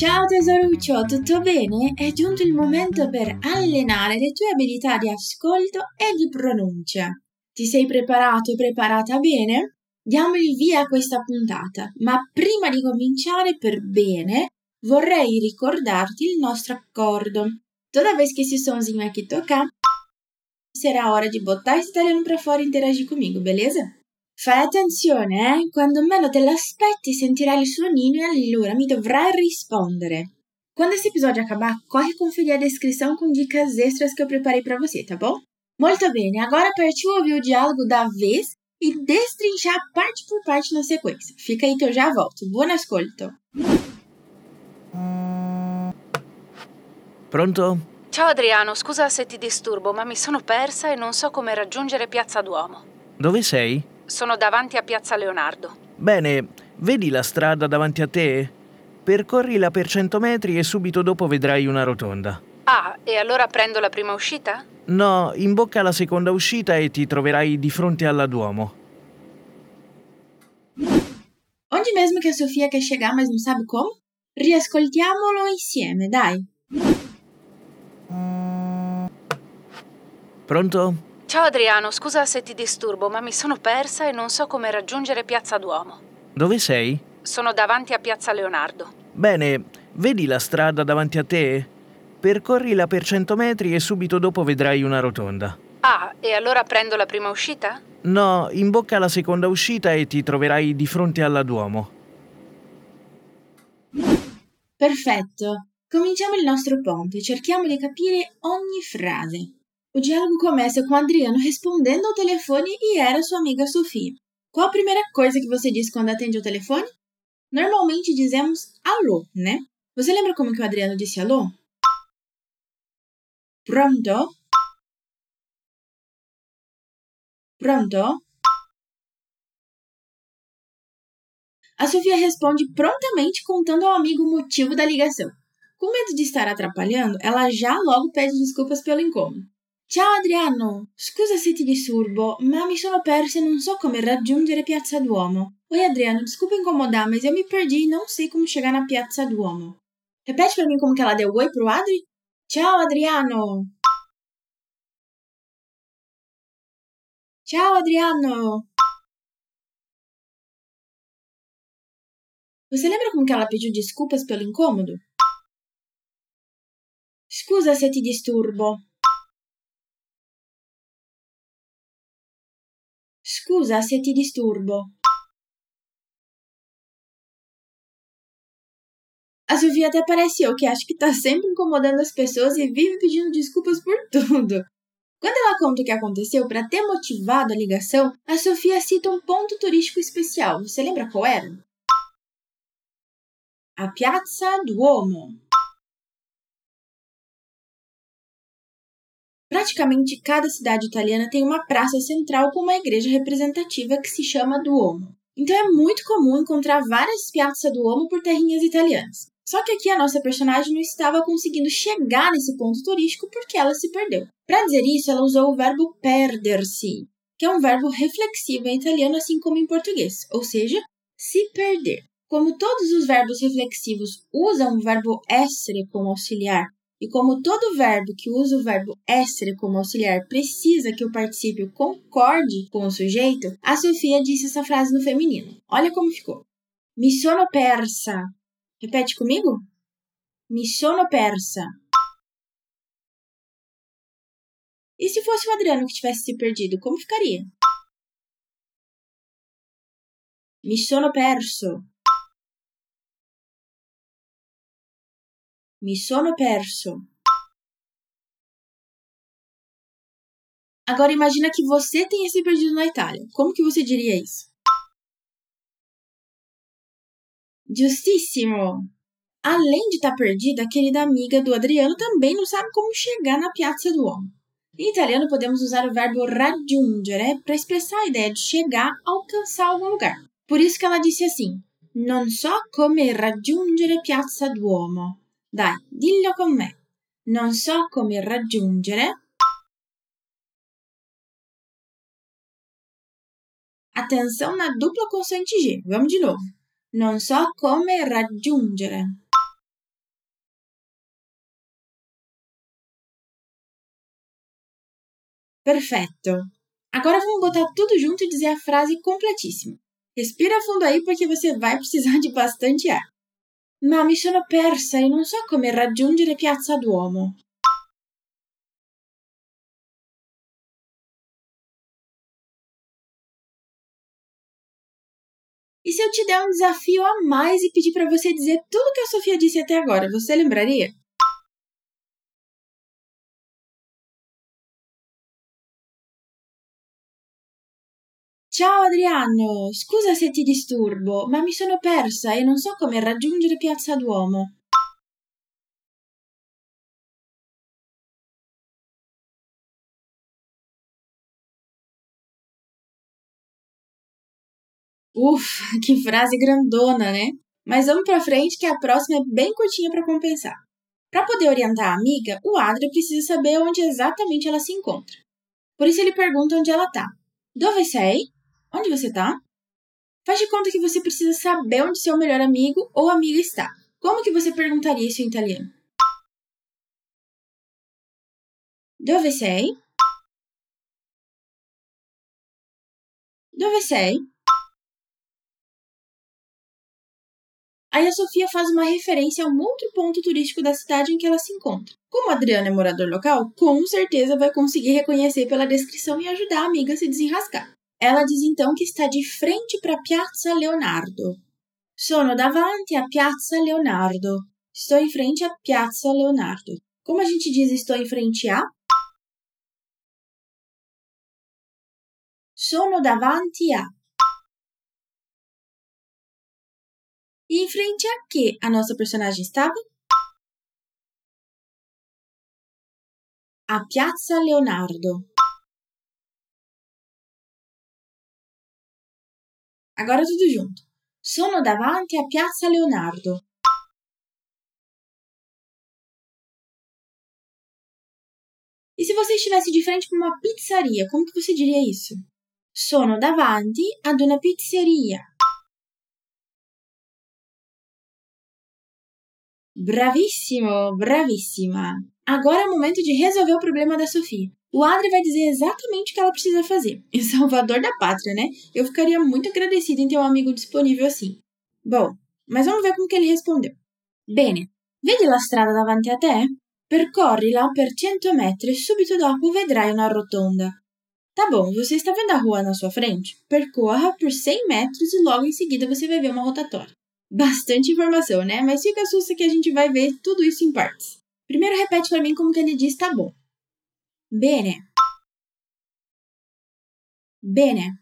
Ciao tesoruccio, tutto bene? È giunto il momento per allenare le tue abilità di ascolto e di pronuncia. Ti sei preparato e preparata bene? Diamo il via a questa puntata, ma prima di cominciare per bene vorrei ricordarti il nostro accordo. Toda vez que esse sonzinho aqui tocar, será hora de botar esse italiano pra fora e interagir comigo, beleza? Fai attenzione, eh? Quando meno te l'aspetti sentirai il suonino e allora mi dovrai rispondere. Quando esse episódio acabar, corre conferir a descrição com dicas extras que eu preparei para você, tá bom? Muito bem, agora partiu ouvir o diálogo da vez e destrinchar parte por parte na sequência. Fica aí que eu já volto. Buon ascolto! Pronto? Ciao Adriano, scusa se ti disturbo, ma mi sono persa e non so come raggiungere Piazza Duomo. Dove sei? Sono davanti a Piazza Leonardo. Bene, vedi la strada davanti a te? Percorrila per 100 metri e subito dopo vedrai una rotonda. Ah, e allora prendo la prima uscita? No, imbocca la seconda uscita e ti troverai di fronte alla Duomo. Onde mesmo que a Sofia quer chegar, mas não sabe como? Riascoltiamolo insieme, dai. Pronto? Ciao Adriano, scusa se ti disturbo, ma mi sono persa e non so come raggiungere Piazza Duomo. Dove sei? Sono davanti a Piazza Leonardo. Bene, vedi la strada davanti a te? Percorrila per 100 metri e subito dopo vedrai una rotonda. Ah, e allora prendo la prima uscita? No, imbocca la seconda uscita e ti troverai di fronte alla Duomo. Perfetto. Cominciamo il nostro ponte, cerchiamo di capire ogni frase. O diálogo começa com Adriano respondendo ao telefone e era sua amiga Sofia. Qual a primeira coisa que você diz quando atende o telefone? Normalmente dizemos alô, né? Você lembra como que o Adriano disse alô? Pronto? Pronto? A Sofia responde prontamente contando ao amigo o motivo da ligação. Com medo de estar atrapalhando, ela já logo pede desculpas pelo incômodo. Ciao Adriano, scusa se ti disturbo, ma mi sono persa e non so come raggiungere Piazza Duomo. Oi Adriano, desculpa incomodar, mas eu me perdi e não sei como chegar na Piazza Duomo. Repete pra mim como que ela deu oi pro Adri? Ciao Adriano! Ciao Adriano! Você lembra como que ela pediu desculpas pelo incômodo? Scusa se ti disturbo. Scusa se ti disturbo. A Sofia até parece eu, que acho que tá sempre incomodando as pessoas e vive pedindo desculpas por tudo. Quando ela conta o que aconteceu para ter motivado a ligação, a Sofia cita um ponto turístico especial. Você lembra qual era? A Piazza Duomo. Praticamente cada cidade italiana tem uma praça central com uma igreja representativa que se chama Duomo. Então é muito comum encontrar várias Piazza Duomo por terrinhas italianas. Só que aqui a nossa personagem não estava conseguindo chegar nesse ponto turístico porque ela se perdeu. Para dizer isso, ela usou o verbo perder-se, que é um verbo reflexivo em italiano assim como em português, ou seja, se perder. Como todos os verbos reflexivos usam o verbo essere como auxiliar e como todo verbo que usa o verbo essere como auxiliar precisa que o particípio concorde com o sujeito, a Sofia disse essa frase no feminino. Olha como ficou. Mi sono persa. Repete comigo. Mi sono persa. E se fosse o Adriano que tivesse se perdido, como ficaria? Mi sono perso. Mi sono perso. Agora imagina que você tenha se perdido na Itália. Como que você diria isso? Giustissimo! Além de estar perdida, a querida amiga do Adriano também não sabe como chegar na Piazza Duomo. Em italiano podemos usar o verbo raggiungere para expressar a ideia de chegar, alcançar algum lugar. Por isso que ela disse assim: Non so come raggiungere Piazza Duomo. Dai, dillo con me. Non so come raggiungere. Atenção na dupla consoante G. Vamos de novo. Non so come raggiungere. Perfeito. Agora vamos botar tudo junto e dizer a frase completíssima. Respira fundo aí porque você vai precisar de bastante ar. Ma mi sono persa e non so come raggiungere Piazza Duomo. E se eu te der um desafio a mais e pedir para você dizer tudo que a Sofia disse até agora, você lembraria? Ciao Adriano, scusa se ti disturbo, ma mi sono persa e non so come raggiungere Piazza Duomo. Ufa, que frase grandona, né? Mas vamos para frente que a próxima é bem curtinha para compensar. Para poder orientar a amiga, o Adria precisa saber onde exatamente ela se encontra. Por isso ele pergunta onde ela está. Dove sei? Onde você está? Faz de conta que você precisa saber onde seu melhor amigo ou amiga está. Como que você perguntaria isso em italiano? Dove sei? Dove sei? Aí a Sofia faz uma referência a um outro ponto turístico da cidade em que ela se encontra. Como Adriano é morador local, com certeza vai conseguir reconhecer pela descrição e ajudar a amiga a se desenrascar. Ela diz então que está de frente para Piazza Leonardo. Sono davanti a Piazza Leonardo. Estou em frente a Piazza Leonardo. Como a gente diz estou em frente a? Sono davanti a. E em frente a que a nossa personagem estava? A Piazza Leonardo. Agora tudo junto. Sono davanti a Piazza Leonardo. E se você estivesse de frente para uma pizzaria, como que você diria isso? Sono davanti ad una pizzeria. Bravissimo, bravissima. Agora é o momento de resolver o problema da Sofia. O Adri vai dizer exatamente o que ela precisa fazer. Em Salvador da Pátria, né? Eu ficaria muito agradecida em ter um amigo disponível assim. Bom, mas vamos ver como que ele respondeu. Bene, vedi la strada davanti a te? Percorrila per 100 metri e subito dopo vedrai una rotonda. Tá bom, você está vendo a rua na sua frente? Percorra por 100 metros e logo em seguida você vai ver uma rotatória. Bastante informação, né? Mas fica susto que a gente vai ver tudo isso em partes. Primeiro repete para mim como que ele diz tá bom. Bene. Bene.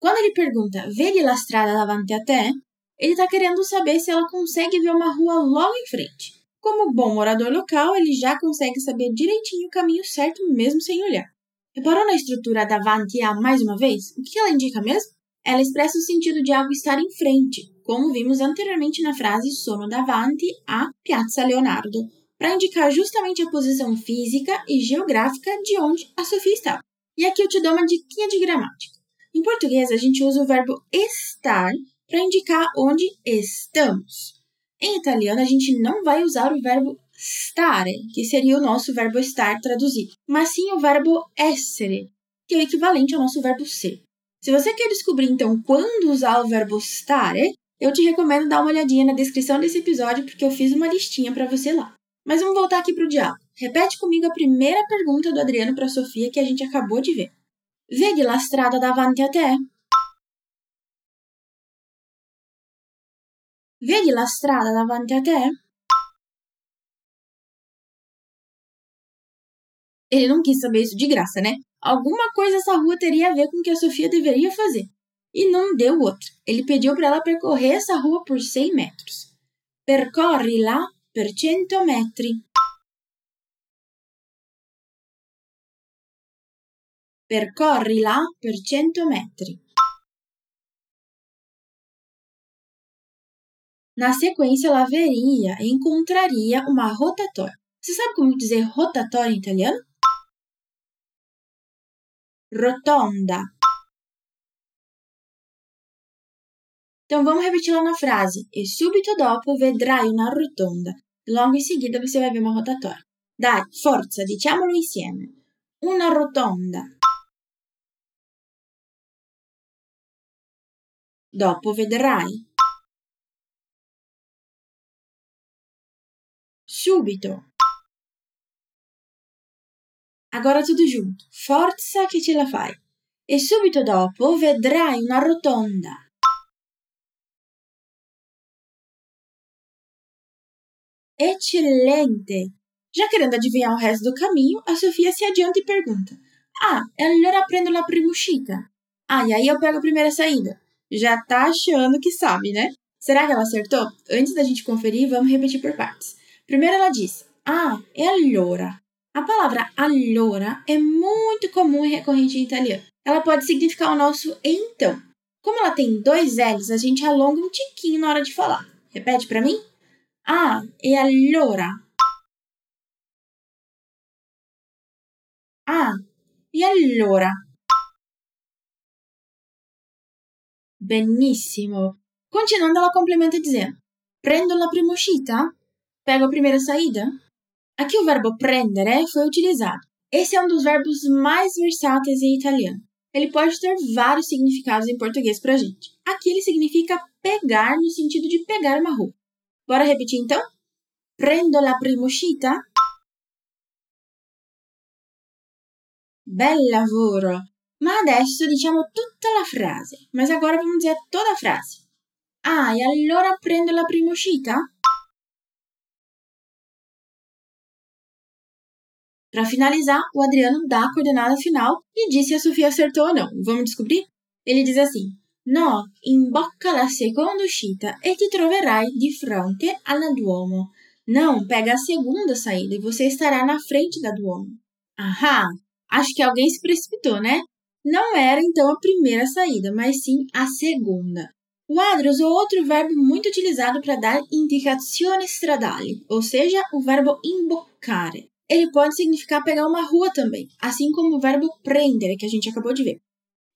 Quando ele pergunta vedi la strada davanti a te, ele está querendo saber se ela consegue ver uma rua logo em frente. Como bom morador local, ele já consegue saber direitinho o caminho certo mesmo sem olhar. Reparou na estrutura davanti a mais uma vez? O que ela indica mesmo? Ela expressa o sentido de algo estar em frente, como vimos anteriormente na frase sono davanti a Piazza Leonardo, para indicar justamente a posição física e geográfica de onde a Sofia estava. E aqui eu te dou uma diquinha de gramática. Em português, a gente usa o verbo estar para indicar onde estamos. Em italiano, a gente não vai usar o verbo stare, que seria o nosso verbo estar traduzido, mas sim o verbo essere, que é o equivalente ao nosso verbo ser. Se você quer descobrir então quando usar o verbo stare, eu te recomendo dar uma olhadinha na descrição desse episódio porque eu fiz uma listinha para você lá. Mas vamos voltar aqui para o diálogo. Repete comigo a primeira pergunta do Adriano para Sofia que a gente acabou de ver. Vedi la strada davanti a te? Vedi la strada davanti a te? Ele não quis saber isso de graça, né? Alguma coisa essa rua teria a ver com o que a Sofia deveria fazer. E não deu outra. Ele pediu para ela percorrer essa rua por 100 metros. Percorri lá per 100 metri. Percorri là per 100 metri. Na sequência, ela veria e encontraria uma rotatória. Você sabe como dizer rotatória em italiano? Rotonda. Então vamos repetir lá na frase. E subito dopo vedrai una rotonda. Logo em seguida você vai ver uma rotatória. Dai, forza, diciamolo insieme. Una rotonda. Dopo vedrai. Subito. Agora tudo junto. Forza che ce la fai. E subito dopo vedrai una rotonda. Excelente! Já querendo adivinhar o resto do caminho, a Sofia se adianta e pergunta: Ah, allora prendo la prima uscita. Ah, e aí eu pego a primeira saída. Já tá achando que sabe, né? Será que ela acertou? Antes da gente conferir, vamos repetir por partes. Primeiro ela diz: Ah, e allora. A palavra allora é muito comum e recorrente em italiano. Ela pode significar o nosso então. Como ela tem dois L's, a gente alonga um tiquinho na hora de falar. Repete para mim? Ah, e allora? Ah, e allora? Benissimo. Continuando, ela complementa dizendo: Prendo la prima uscita? Pego a primeira saída? Aqui o verbo prendere foi utilizado. Esse é um dos verbos mais versáteis em italiano. Ele pode ter vários significados em português pra gente. Aqui ele significa pegar no sentido de pegar uma roupa. Bora repetir então? Prendo la prima uscita? Bel lavoro! Ma adesso diciamo tutta la frase. Mas agora vamos dizer toda a frase. Ah, e allora prendo la prima uscita? Para finalizar, o Adriano dá a coordenada final e diz se a Sofia acertou ou não. Vamos descobrir? Ele diz assim: No, imbocca la seconda uscita e ti troverai di fronte alla Duomo. Não, pega a segunda saída e você estará na frente da Duomo. Ahá! Acho que alguém se precipitou, né? Não era então a primeira saída, mas sim a segunda. O Adri usou outro verbo muito utilizado para dar indicazioni stradali, ou seja, o verbo imboccare. Ele pode significar pegar uma rua também, assim como o verbo prendere, que a gente acabou de ver.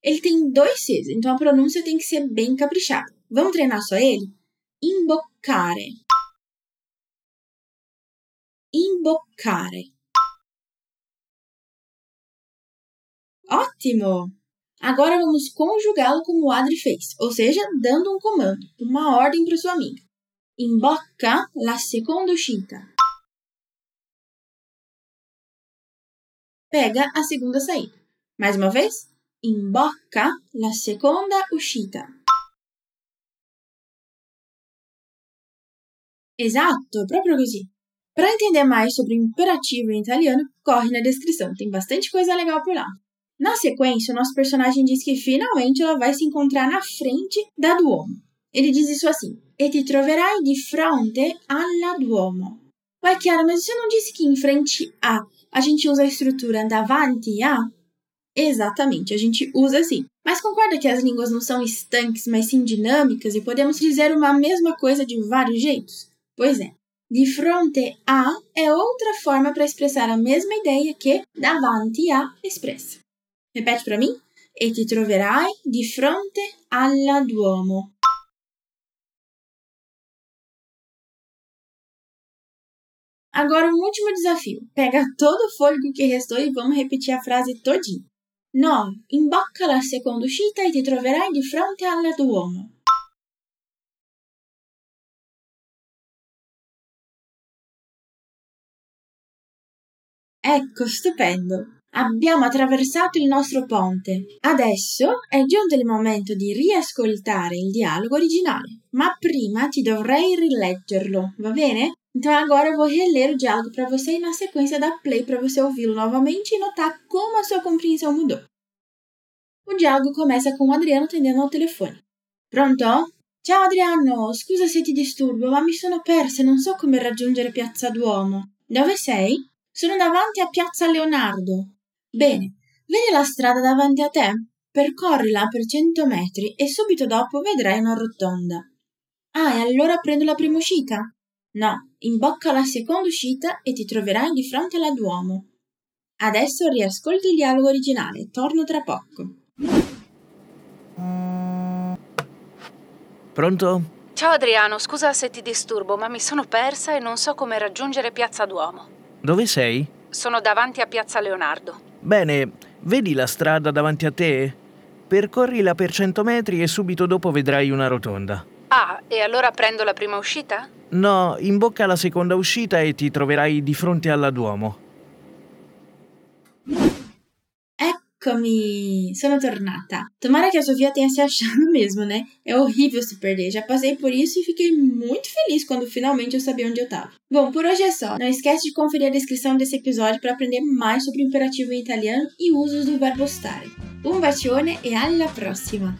Ele tem dois Cs, então a pronúncia tem que ser bem caprichada. Vamos treinar só ele? Imboccare. Imboccare. Ótimo! Agora vamos conjugá-lo como o Adri fez, ou seja, dando um comando, uma ordem para sua amiga. Imbocca la seconda uscita. Pega a segunda saída. Mais uma vez imbocca la seconda uscita. Esatto, proprio così. Para entender mais sobre o imperativo em italiano, corre na descrição, tem bastante coisa legal por lá. Na sequência, o nosso personagem diz que finalmente ela vai se encontrar na frente da Duomo. Ele diz isso assim: E ti troverai di fronte alla Duomo. Ué, Chiara, mas você não disse que em frente a a gente usa a estrutura davanti a? Exatamente, a gente usa assim. Mas concorda que as línguas não são estanques, mas sim dinâmicas e podemos dizer uma mesma coisa de vários jeitos? Pois é. Di fronte a é outra forma para expressar a mesma ideia que davanti a expressa. Repete para mim. E ti troverai di fronte alla Duomo. Agora um último desafio. Pega todo o fôlego que restou e vamos repetir a frase todinha. No, imbocca la seconda uscita e ti troverai di fronte alla Duomo. Ecco, stupendo! Abbiamo attraversato il nostro ponte. Adesso è giunto il momento di riascoltare il dialogo originale, ma prima ti dovrei rileggerlo, va bene? Então agora eu vou reler o diálogo para você e na sequência dar play para você ouvi-lo novamente e notar como a sua compreensão mudou. O diálogo começa com o Adriano atendendo ao telefone. Pronto? Ciao Adriano, scusa se ti disturbo, ma mi sono persa e non so come raggiungere Piazza Duomo. Dove sei? Sono davanti a Piazza Leonardo. Bene, vedi la strada davanti a te? Percorrila per cento metri e subito dopo vedrai una rotonda. Ah, e allora prendo la prima uscita? No, imbocca la seconda uscita e ti troverai di fronte alla Duomo. Adesso riascolti il dialogo originale, torno tra poco. Pronto? Ciao Adriano, scusa se ti disturbo, ma mi sono persa e non so come raggiungere Piazza Duomo. Dove sei? Sono davanti a Piazza Leonardo. Bene, vedi la strada davanti a te? Percorrila per 100 metri e subito dopo vedrai una rotonda. Ah, e allora prendo la prima uscita? No, imbocca la seconda uscita e ti troverai di fronte alla Duomo. Eccomi, sono tornata. Tomara que a Sofia tenha se achado mesmo, né? É horrível se perder. Já passei por isso e fiquei muito feliz quando finalmente eu sabia onde eu tava. Bom, por hoje é só. Não esquece de conferir a descrição desse episódio para aprender mais sobre o imperativo em italiano e usos do verbo stare. Un bacione e alla prossima!